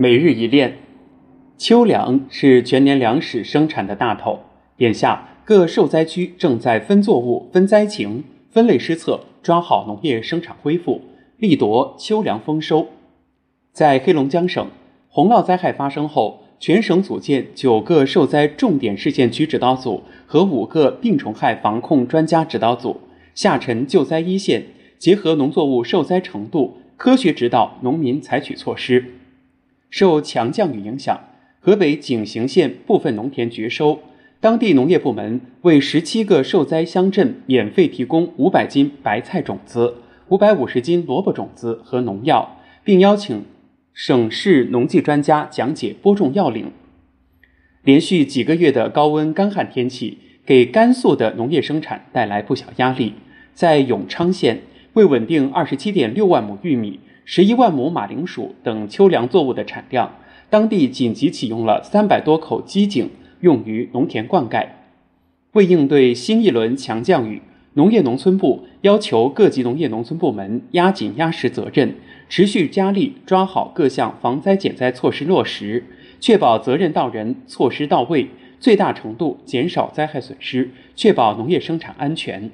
每日一练，秋粮是全年粮食生产的大头。眼下各受灾区正在分作物、分灾情、分类施策，抓好农业生产恢复，力夺秋粮丰收。在黑龙江省洪涝灾害发生后，全省组建九个受灾重点事件区指导组和五个病虫害防控专家指导组，下沉救灾一线，结合农作物受灾程度，科学指导农民采取措施。受强降雨影响，河北井陉县部分农田绝收，当地农业部门为十七个受灾乡镇免费提供五百斤白菜种子、五百五十斤萝卜种子和农药，并邀请省市农技专家讲解播种要领。连续几个月的高温干旱天气，给甘肃的农业生产带来不小压力。在永昌县，为稳定二十七点六万亩玉米。十一万亩马铃薯等秋粮作物的产量，当地紧急启用了三百多口机井，用于农田灌溉。为应对新一轮强降雨，农业农村部要求各级农业农村部门压紧压实责任，持续加力抓好各项防灾减灾措施落实，确保责任到人、措施到位，最大程度减少灾害损失，确保农业生产安全。